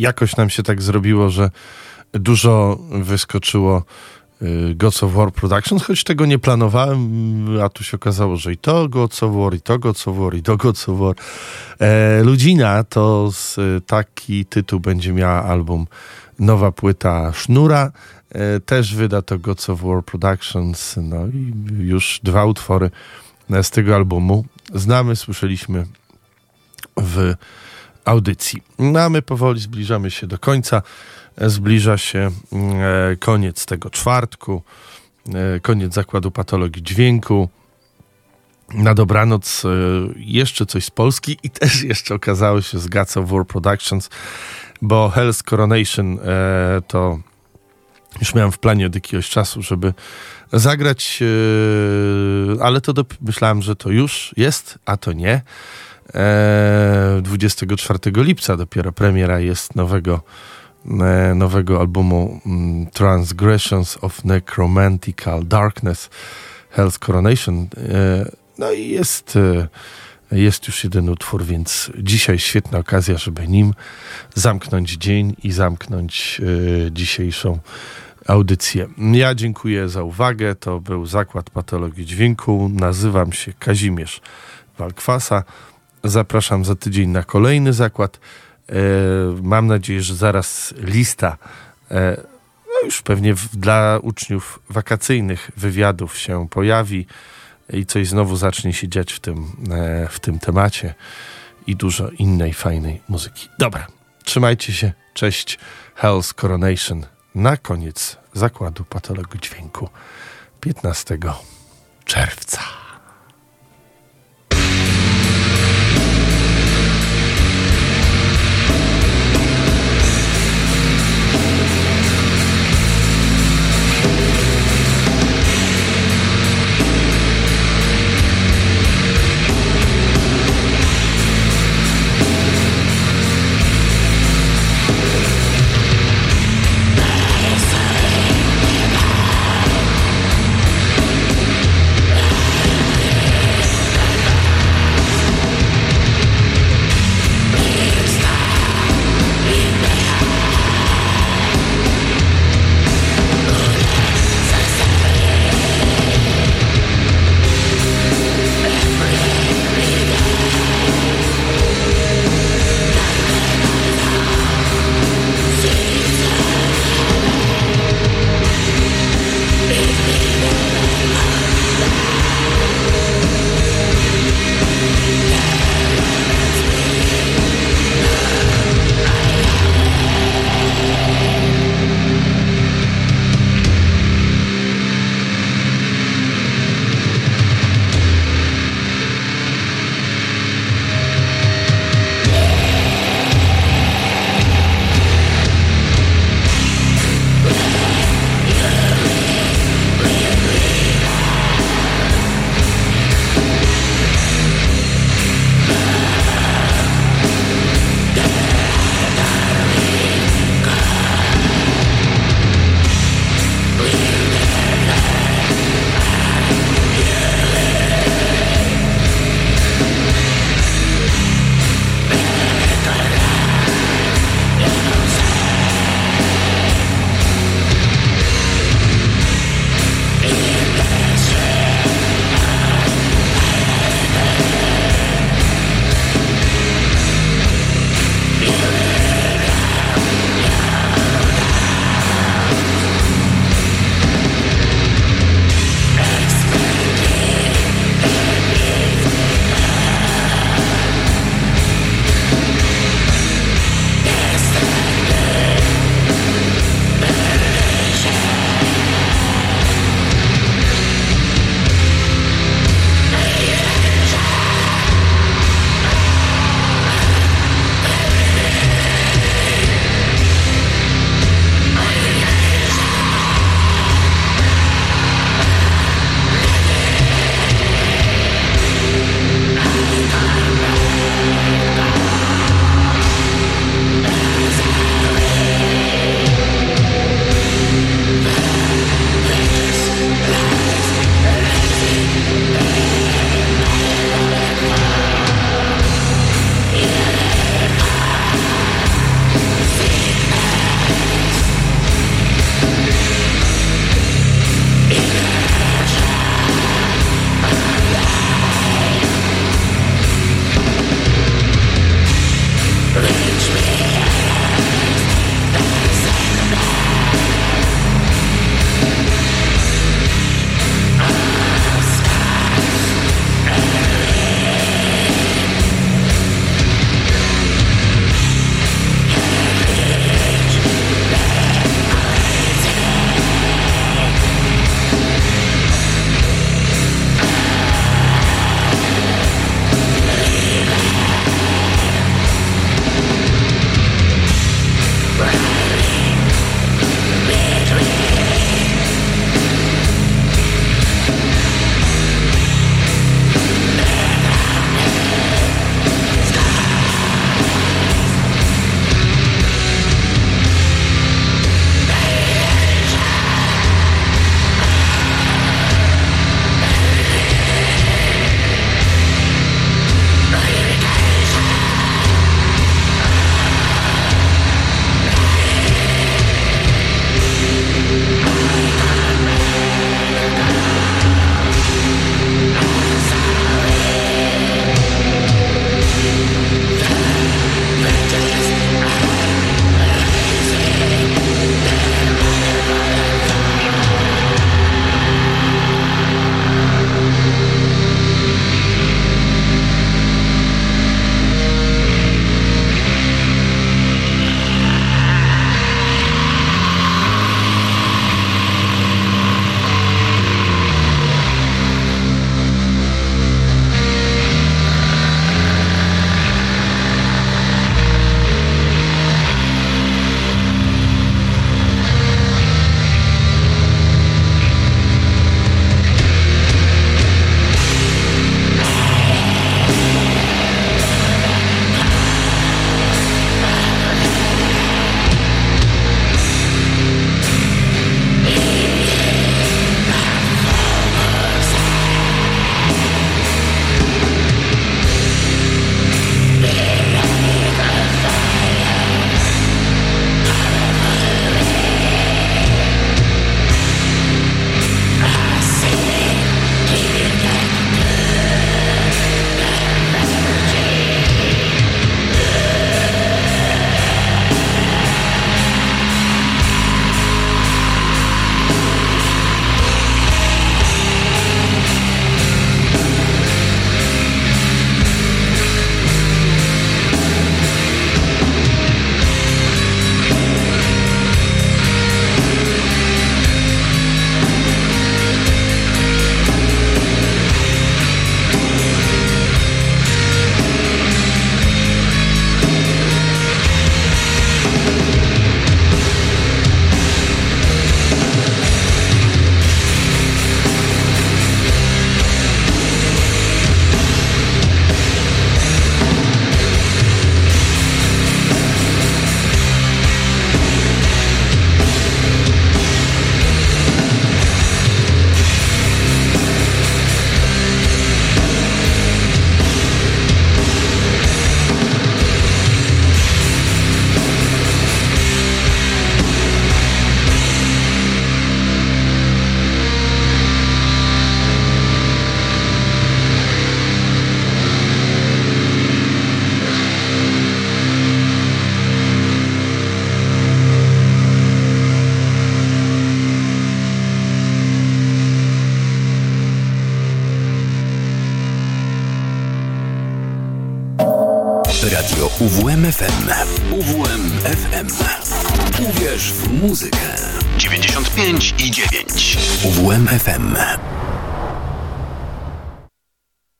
Jakoś nam się tak zrobiło, że dużo wyskoczyło y, Gods of War Productions, choć tego nie planowałem, a tu się okazało, że i to Gods of War, i to Gods of War, i to Gods of War. E, Ludzina to z, taki tytuł będzie miała album nowa płyta Sznura. E, też wyda to Gods of War Productions. No i już dwa utwory z tego albumu znamy, słyszeliśmy w audycji. No a my powoli zbliżamy się do końca. Zbliża się e, koniec tego czwartku, e, koniec zakładu patologii dźwięku. Na dobranoc e, jeszcze coś z Polski i też jeszcze okazało się z of War Productions, bo Hell's Coronation to już miałem w planie od jakiegoś czasu, żeby zagrać, ale to do, myślałem, że to już jest, a to nie. 24 e, lipca dopiero premiera jest nowego, e, nowego albumu mm, Transgressions of Necromantical Darkness Hell's Coronation. No i jest, jest już jeden utwór, więc dzisiaj świetna okazja, żeby nim zamknąć dzień i zamknąć dzisiejszą audycję. Ja dziękuję za uwagę. To był Zakład Patologii Dźwięku. Nazywam się Kazimierz Walkwasa. Zapraszam za tydzień na kolejny zakład. E, mam nadzieję, że zaraz lista e, no już pewnie w, dla uczniów wakacyjnych wywiadów się pojawi i coś znowu zacznie się dziać w tym, e, w tym temacie i dużo innej fajnej muzyki. Dobra, trzymajcie się. Cześć. Hell's Coronation na koniec zakładu patologii dźwięku 15 czerwca.